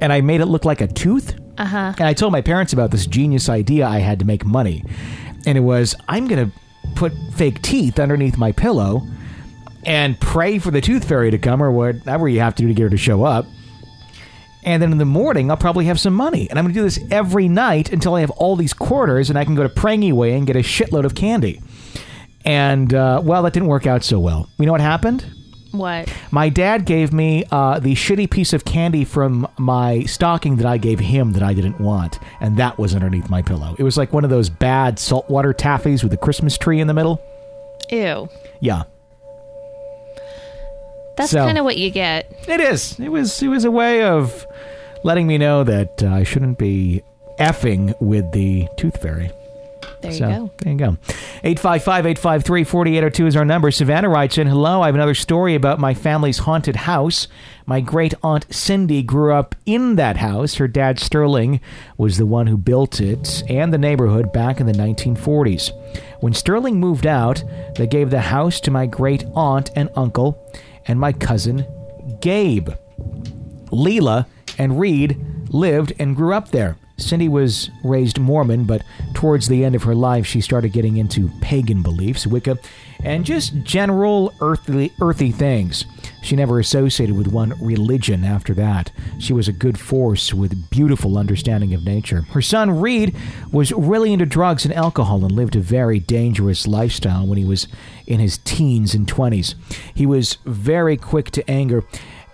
and I made it look like a tooth. Uh huh. And I told my parents about this genius idea I had to make money. And it was I'm going to put fake teeth underneath my pillow and pray for the tooth fairy to come or whatever you have to do to get her to show up. And then in the morning, I'll probably have some money. And I'm going to do this every night until I have all these quarters and I can go to Prangy Way and get a shitload of candy. And, uh, well, that didn't work out so well. You know what happened? What? My dad gave me uh, the shitty piece of candy from my stocking that I gave him that I didn't want, and that was underneath my pillow. It was like one of those bad saltwater taffies with a Christmas tree in the middle. Ew. Yeah, That's So- kind of what you get. it is. It was. It was a way of letting me know that uh, I shouldn't be effing with the tooth fairy. There you go. there you go. 855 853 4802 is our number. Savannah writes in Hello, I have another story about my family's haunted house. My great aunt Cindy grew up in that house. Her dad Sterling was the one who built it and the neighborhood back in the 1940s. When Sterling moved out, they gave the house to my great aunt and uncle and my cousin Gabe. Leela and Reed lived and grew up there. Cindy was raised Mormon, but towards the end of her life, she started getting into pagan beliefs, Wicca, and just general earthly, earthy things. She never associated with one religion after that. She was a good force with beautiful understanding of nature. Her son Reed was really into drugs and alcohol and lived a very dangerous lifestyle when he was in his teens and 20s. He was very quick to anger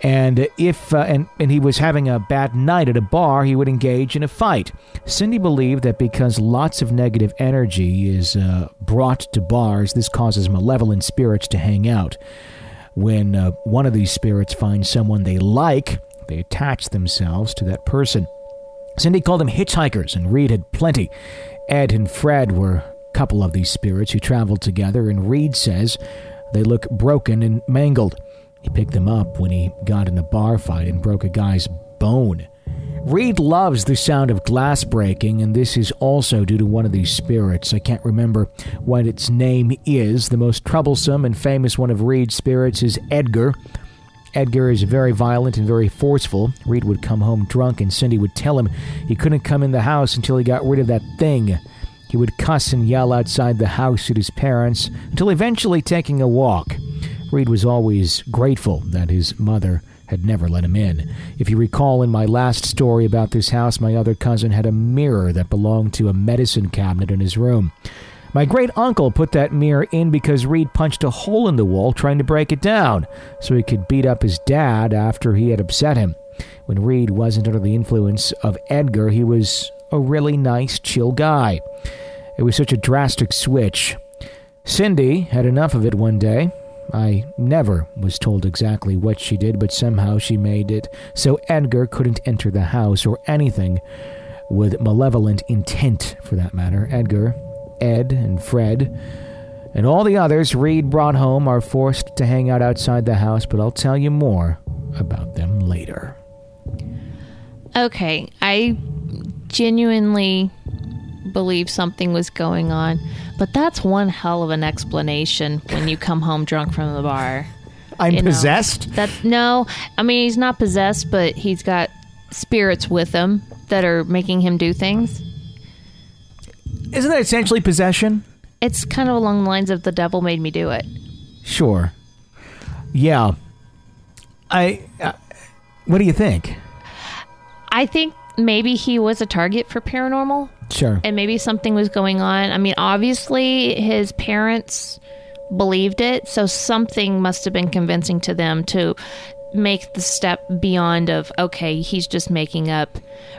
and if uh, and, and he was having a bad night at a bar, he would engage in a fight. Cindy believed that because lots of negative energy is uh, brought to bars, this causes malevolent spirits to hang out. When uh, one of these spirits finds someone they like, they attach themselves to that person. Cindy called them hitchhikers, and Reed had plenty. Ed and Fred were a couple of these spirits who traveled together, and Reed says they look broken and mangled. He picked them up when he got in a bar fight and broke a guy's bone. Reed loves the sound of glass breaking, and this is also due to one of these spirits. I can't remember what its name is. The most troublesome and famous one of Reed's spirits is Edgar. Edgar is very violent and very forceful. Reed would come home drunk, and Cindy would tell him he couldn't come in the house until he got rid of that thing. He would cuss and yell outside the house at his parents until eventually taking a walk. Reed was always grateful that his mother had never let him in. If you recall in my last story about this house, my other cousin had a mirror that belonged to a medicine cabinet in his room. My great uncle put that mirror in because Reed punched a hole in the wall trying to break it down so he could beat up his dad after he had upset him. When Reed wasn't under the influence of Edgar, he was a really nice, chill guy. It was such a drastic switch. Cindy had enough of it one day I never was told exactly what she did, but somehow she made it so Edgar couldn't enter the house or anything with malevolent intent, for that matter. Edgar, Ed, and Fred, and all the others Reed brought home are forced to hang out outside the house, but I'll tell you more about them later. Okay, I genuinely believe something was going on. But that's one hell of an explanation when you come home drunk from the bar. I'm you know, possessed? That no, I mean he's not possessed, but he's got spirits with him that are making him do things. Isn't that essentially possession? It's kind of along the lines of the devil made me do it. Sure. Yeah. I uh, what do you think? I think maybe he was a target for paranormal. Sure. And maybe something was going on. I mean, obviously, his parents believed it, so something must have been convincing to them to make the step beyond of okay he's just making up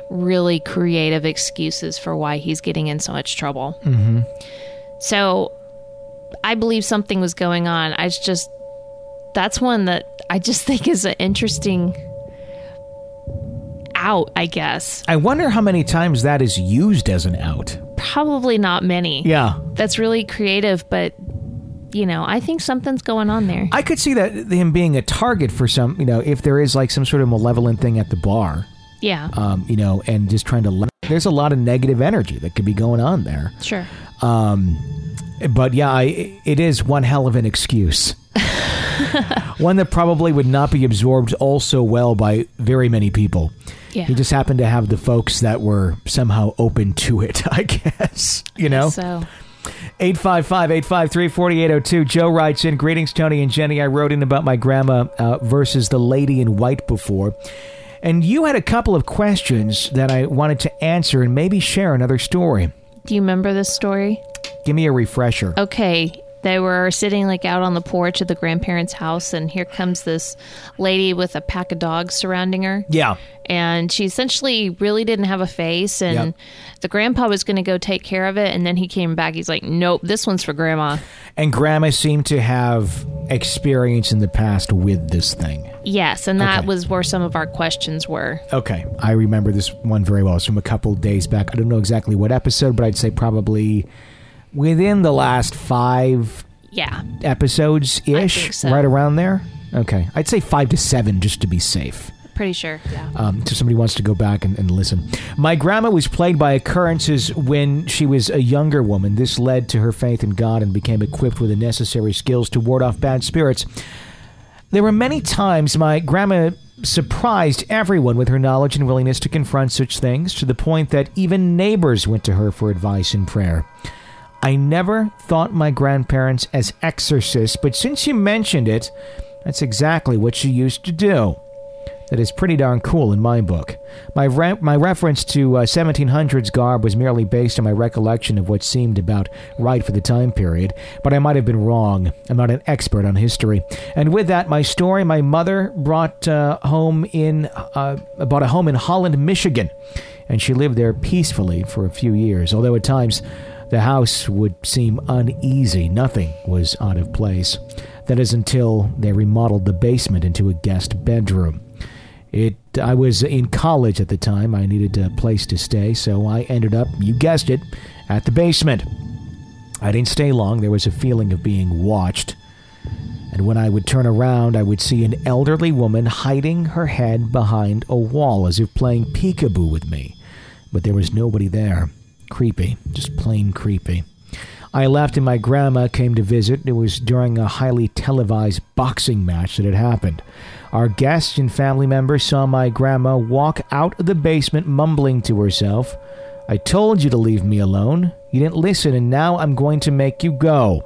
really creative excuses for why he's getting in so much trouble mm-hmm. so i believe something was going on i just that's one that i just [laughs] think is an interesting out, I guess. I wonder how many times that is used as an out. Probably not many. Yeah. That's really creative, but you know, I think something's going on there. I could see that him being a target for some, you know, if there is like some sort of malevolent thing at the bar. Yeah. Um, you know, and just trying to. There's a lot of negative energy that could be going on there. Sure. Um, but yeah, I, it is one hell of an excuse. [laughs] [laughs] one that probably would not be absorbed also well by very many people. Yeah. He just happened to have the folks that were somehow open to it, [laughs] I guess. You know? So. 855 853 4802. Joe writes in Greetings, Tony and Jenny. I wrote in about my grandma uh, versus the lady in white before. And you had a couple of questions that I wanted to answer and maybe share another story. Do you remember this story? Give me a refresher. Okay. They were sitting like out on the porch of the grandparents' house, and here comes this lady with a pack of dogs surrounding her. Yeah. And she essentially really didn't have a face, and yep. the grandpa was going to go take care of it, and then he came back. He's like, "Nope, this one's for grandma." And grandma seemed to have experience in the past with this thing. Yes, and that okay. was where some of our questions were. Okay, I remember this one very well. It's from a couple days back. I don't know exactly what episode, but I'd say probably within the last five yeah episodes ish, so. right around there. Okay, I'd say five to seven just to be safe. Pretty sure, yeah. Um, so somebody wants to go back and, and listen. My grandma was plagued by occurrences when she was a younger woman. This led to her faith in God and became equipped with the necessary skills to ward off bad spirits. There were many times my grandma surprised everyone with her knowledge and willingness to confront such things, to the point that even neighbors went to her for advice and prayer. I never thought my grandparents as exorcists, but since you mentioned it, that's exactly what she used to do. That is pretty darn cool in my book. My, re- my reference to uh, 1700s garb was merely based on my recollection of what seemed about right for the time period, but I might have been wrong. I'm not an expert on history. And with that, my story my mother brought uh, home in uh, bought a home in Holland, Michigan, and she lived there peacefully for a few years. Although at times the house would seem uneasy, nothing was out of place. That is until they remodeled the basement into a guest bedroom. It. I was in college at the time. I needed a place to stay, so I ended up, you guessed it, at the basement. I didn't stay long. There was a feeling of being watched. And when I would turn around, I would see an elderly woman hiding her head behind a wall as if playing peekaboo with me. But there was nobody there. Creepy. Just plain creepy. I left and my grandma came to visit. It was during a highly televised boxing match that had happened. Our guests and family members saw my grandma walk out of the basement mumbling to herself, I told you to leave me alone. You didn't listen, and now I'm going to make you go.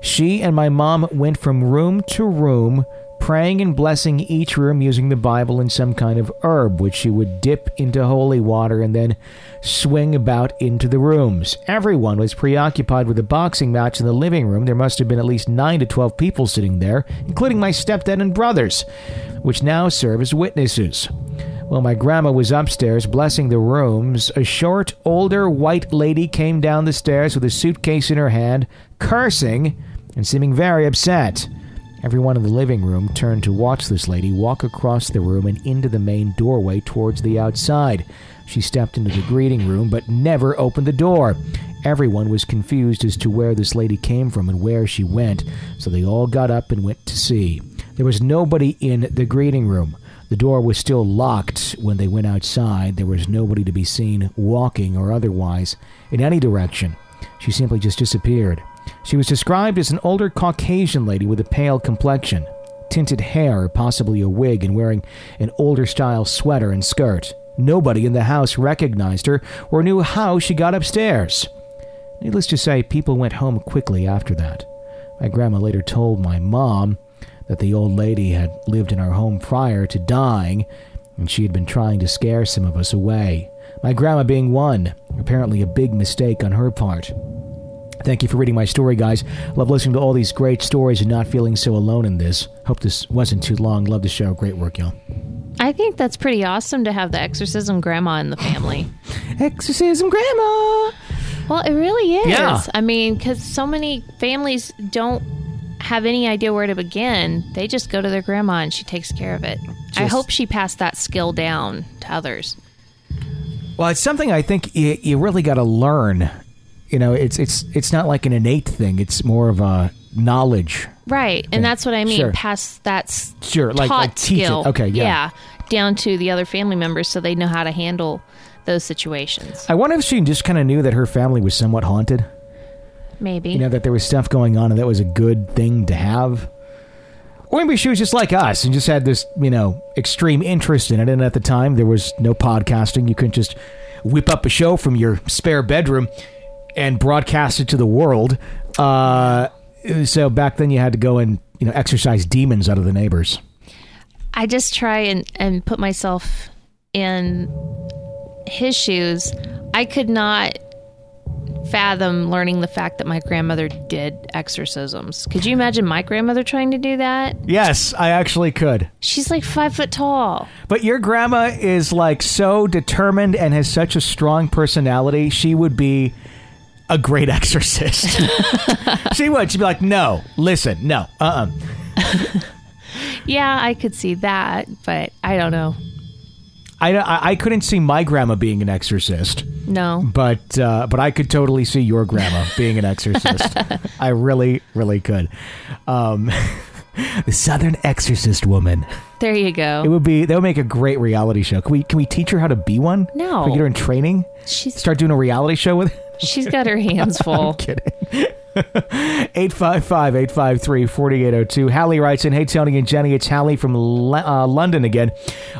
She and my mom went from room to room, praying and blessing each room using the Bible and some kind of herb, which she would dip into holy water and then swing about into the rooms. Everyone was preoccupied with the boxing match in the living room. There must have been at least 9 to 12 people sitting there, including my stepdad and brothers, which now serve as witnesses. While my grandma was upstairs blessing the rooms, a short, older white lady came down the stairs with a suitcase in her hand, cursing and seeming very upset. Everyone in the living room turned to watch this lady walk across the room and into the main doorway towards the outside. She stepped into the greeting room but never opened the door. Everyone was confused as to where this lady came from and where she went, so they all got up and went to see. There was nobody in the greeting room. The door was still locked when they went outside. There was nobody to be seen walking or otherwise in any direction. She simply just disappeared. She was described as an older Caucasian lady with a pale complexion, tinted hair, possibly a wig, and wearing an older style sweater and skirt. Nobody in the house recognized her or knew how she got upstairs. Needless to say, people went home quickly after that. My grandma later told my mom that the old lady had lived in our home prior to dying, and she had been trying to scare some of us away. My grandma being one, apparently a big mistake on her part. Thank you for reading my story, guys. Love listening to all these great stories and not feeling so alone in this. Hope this wasn't too long. Love the show. Great work, y'all. I think that's pretty awesome to have the exorcism grandma in the family. [sighs] Exorcism Grandma! well, it really is. Yeah. I mean, because so many families don't have any idea where to begin. They just go to their grandma and she takes care of it. I hope she passed that skill down to others. Well, it's something I think you, you really got to learn. You know, it's it's it's not like an innate thing. It's more of a knowledge. Right, and that's what I mean. Sure. Pass that Sure, like- like teach it. skill, Okay, yeah. down to the other family members so they know how to handle those situations. I wonder if she just kind of knew that her family was somewhat haunted. Maybe. You know, that there was stuff going on and that was a good thing to have. Or maybe she was just like us and just had this, you know, extreme interest in it. And at the time, there was no podcasting. You couldn't just whip up a show from your spare bedroom and broadcast it to the world. Uh, so back then, you had to go and, you know, exercise demons out of the neighbors. I just try and, and put myself in his shoes. I could not fathom learning the fact that my grandmother did exorcisms. Could you imagine my grandmother trying to do that? Yes, I actually could. She's like five foot tall. But your grandma is like so determined and has such a strong personality. She would be a great [laughs] exorcist. [laughs] she would. She'd be like, no, listen, no, uh uh [laughs] Yeah, I could see that, but I don't know. I, I, I couldn't see my grandma being an exorcist, No. but uh, but I could totally see your grandma being an exorcist. I really, really could. Um, the Southern Exorcist woman. There you go. It would be. That would make a great reality show. Can we can we teach her how to be one? No. Can we get her in training. She's Start doing a reality show with. She's got her [laughs] hands full. kidding. [laughs] 855 853 4802. Hallie writes in Hey, Tony and Jenny, it's Hallie from uh, London again.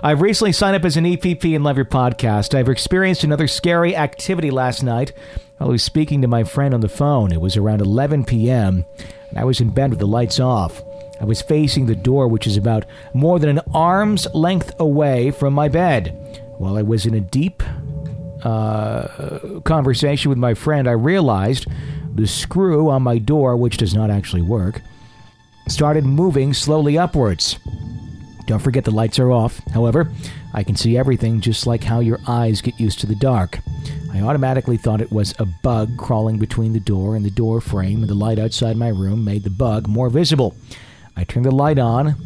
I've recently signed up as an EPP and love your podcast. I've experienced another scary activity last night. I was speaking to my friend on the phone, it was around 11 p.m., and I was in bed with the lights off. I was facing the door, which is about more than an arm's length away from my bed. While I was in a deep uh, conversation with my friend, I realized the screw on my door, which does not actually work, started moving slowly upwards. Don't forget the lights are off. However, I can see everything just like how your eyes get used to the dark. I automatically thought it was a bug crawling between the door and the door frame, and the light outside my room made the bug more visible. I turned the light on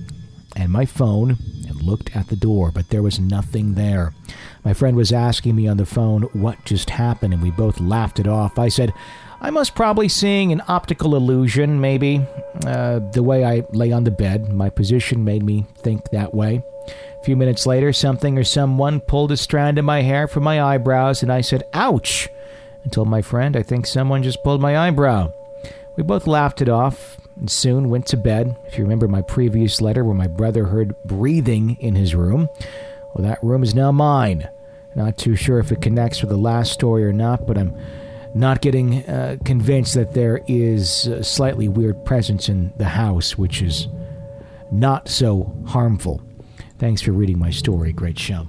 and my phone and looked at the door, but there was nothing there. My friend was asking me on the phone what just happened, and we both laughed it off. I said, I must probably seeing an optical illusion, maybe. Uh, the way I lay on the bed, my position made me think that way. A few minutes later, something or someone pulled a strand of my hair from my eyebrows, and I said, Ouch! And told my friend, I think someone just pulled my eyebrow. We both laughed it off and soon went to bed. If you remember my previous letter where my brother heard breathing in his room, well, that room is now mine. Not too sure if it connects with the last story or not, but I'm not getting uh, convinced that there is a slightly weird presence in the house, which is not so harmful. Thanks for reading my story. Great show.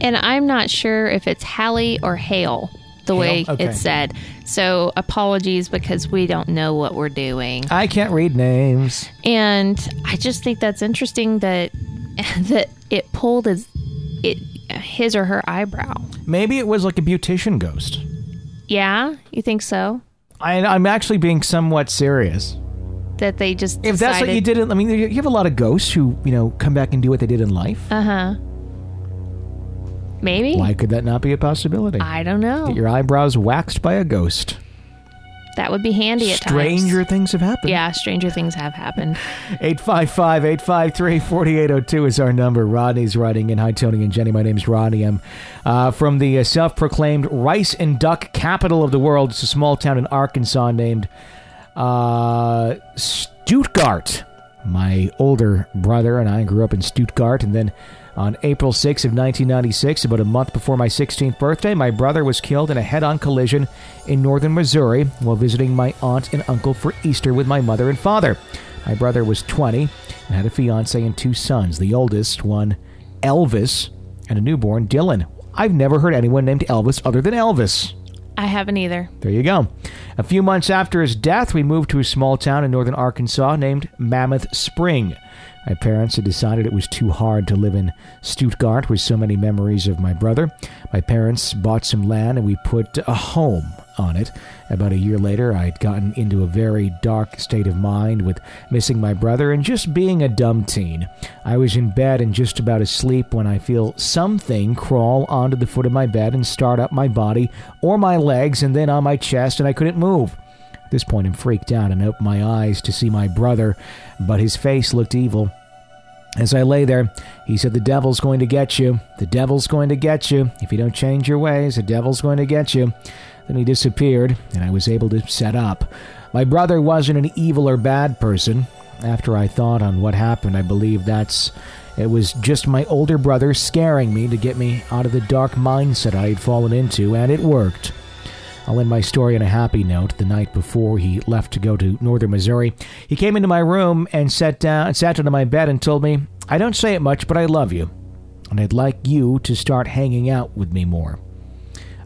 And I'm not sure if it's Hallie or Hale, the Hale? way Okay. it's said. So apologies because we don't know what we're doing. I can't read names. And I just think that's interesting that [laughs] that it pulled as it his or her eyebrow. Maybe it was like a beautician ghost. Yeah, you think so? I, I'm actually being somewhat serious. That they just If that's what you did, in, I mean, you have a lot of ghosts who, you know, come back and do what they did in life. Uh huh. Maybe. Why could that not be a possibility? I don't know. Get your eyebrows waxed by a ghost. That would be handy at Stranger times. things have happened. Yeah, stranger things have happened. 855 853 4802 is our number. Rodney's writing in. Hi, Tony and Jenny. My name's Rodney. I'm uh, from the uh, self proclaimed rice and duck capital of the world. It's a small town in Arkansas named uh, Stuttgart. My older brother and I grew up in Stuttgart, and then on April 6th of 1996, about a month before my 16th birthday, my brother was killed in a head-on collision in northern Missouri while visiting my aunt and uncle for Easter with my mother and father. My brother was 20 and had a fiance and two sons. The oldest, one Elvis, and a newborn Dylan. I've never heard anyone named Elvis other than Elvis. I haven't either. There you go. A few months after his death, we moved to a small town in northern Arkansas named Mammoth Spring. My parents had decided it was too hard to live in Stuttgart with so many memories of my brother. My parents bought some land and we put a home on it. About a year later, I'd gotten into a very dark state of mind with missing my brother and just being a dumb teen. I was in bed and just about asleep when I feel something crawl onto the foot of my bed and start up my body or my legs and then on my chest, and I couldn't move. At this point, I'm freaked out and open my eyes to see my brother, but his face looked evil. As I lay there, he said, The devil's going to get you. The devil's going to get you. If you don't change your ways, the devil's going to get you. Then he disappeared, and I was able to set up. My brother wasn't an evil or bad person. After I thought on what happened, I believe that's. It was just my older brother scaring me to get me out of the dark mindset I had fallen into, and it worked. I'll end my story on a happy note. The night before he left to go to northern Missouri, he came into my room and sat down, sat down on my bed and told me, "I don't say it much, but I love you, and I'd like you to start hanging out with me more."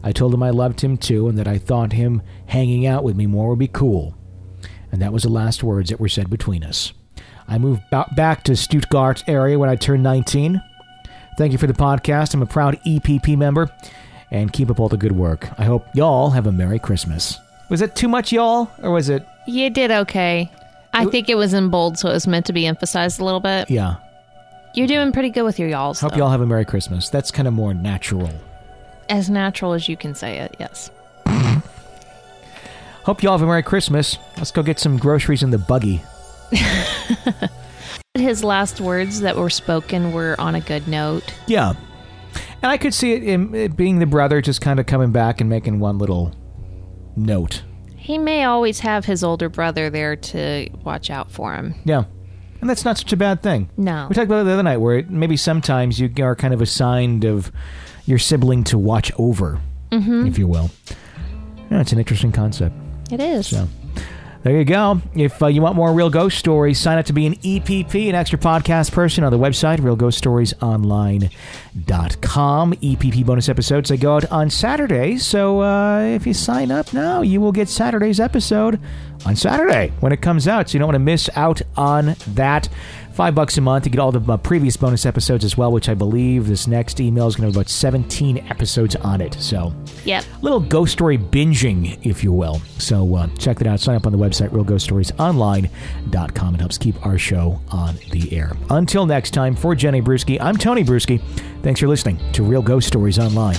I told him I loved him too, and that I thought him hanging out with me more would be cool. And that was the last words that were said between us. I moved ba- back to Stuttgart area when I turned 19. Thank you for the podcast. I'm a proud EPP member and keep up all the good work. I hope y'all have a Merry Christmas. Was it too much, y'all? Or was it. You did okay. I think it was in bold, so it was meant to be emphasized a little bit. Yeah. You're doing pretty good with your y'alls. Hope though. y'all have a Merry Christmas. That's kind of more natural. As natural as you can say it, yes. [laughs] Hope y'all have a Merry Christmas. Let's go get some groceries in the buggy. [laughs] His last words that were spoken were on a good note. Yeah. And I could see it, in, it being the brother just kind of coming back and making one little note. He may always have his older brother there to watch out for him. Yeah. And that's not such a bad thing. No. We talked about it the other night where it, maybe sometimes you are kind of assigned of your sibling to watch over, if you will. Yeah, it's an interesting concept. It is. So there you go. If uh, you want more real ghost stories, sign up to be an EPP, an extra podcast person on the website, realghoststoriesonline.com. EPP bonus episodes, they go out on Saturdays. So uh, if you sign up now, you will get Saturday's episode on Saturday when it comes out. So you don't want to miss out on that. Five bucks a month to get all the uh, previous bonus episodes as well, which I believe this next email is going to have about 17 episodes on it. So, Yep. little ghost story binging, if you will. So, uh, check that out. Sign up on the website, realghoststoriesonline.com. It helps keep our show on the air. Until next time, for Jenny Brueski, I'm Tony Brueski. Thanks for listening to Real Ghost Stories Online.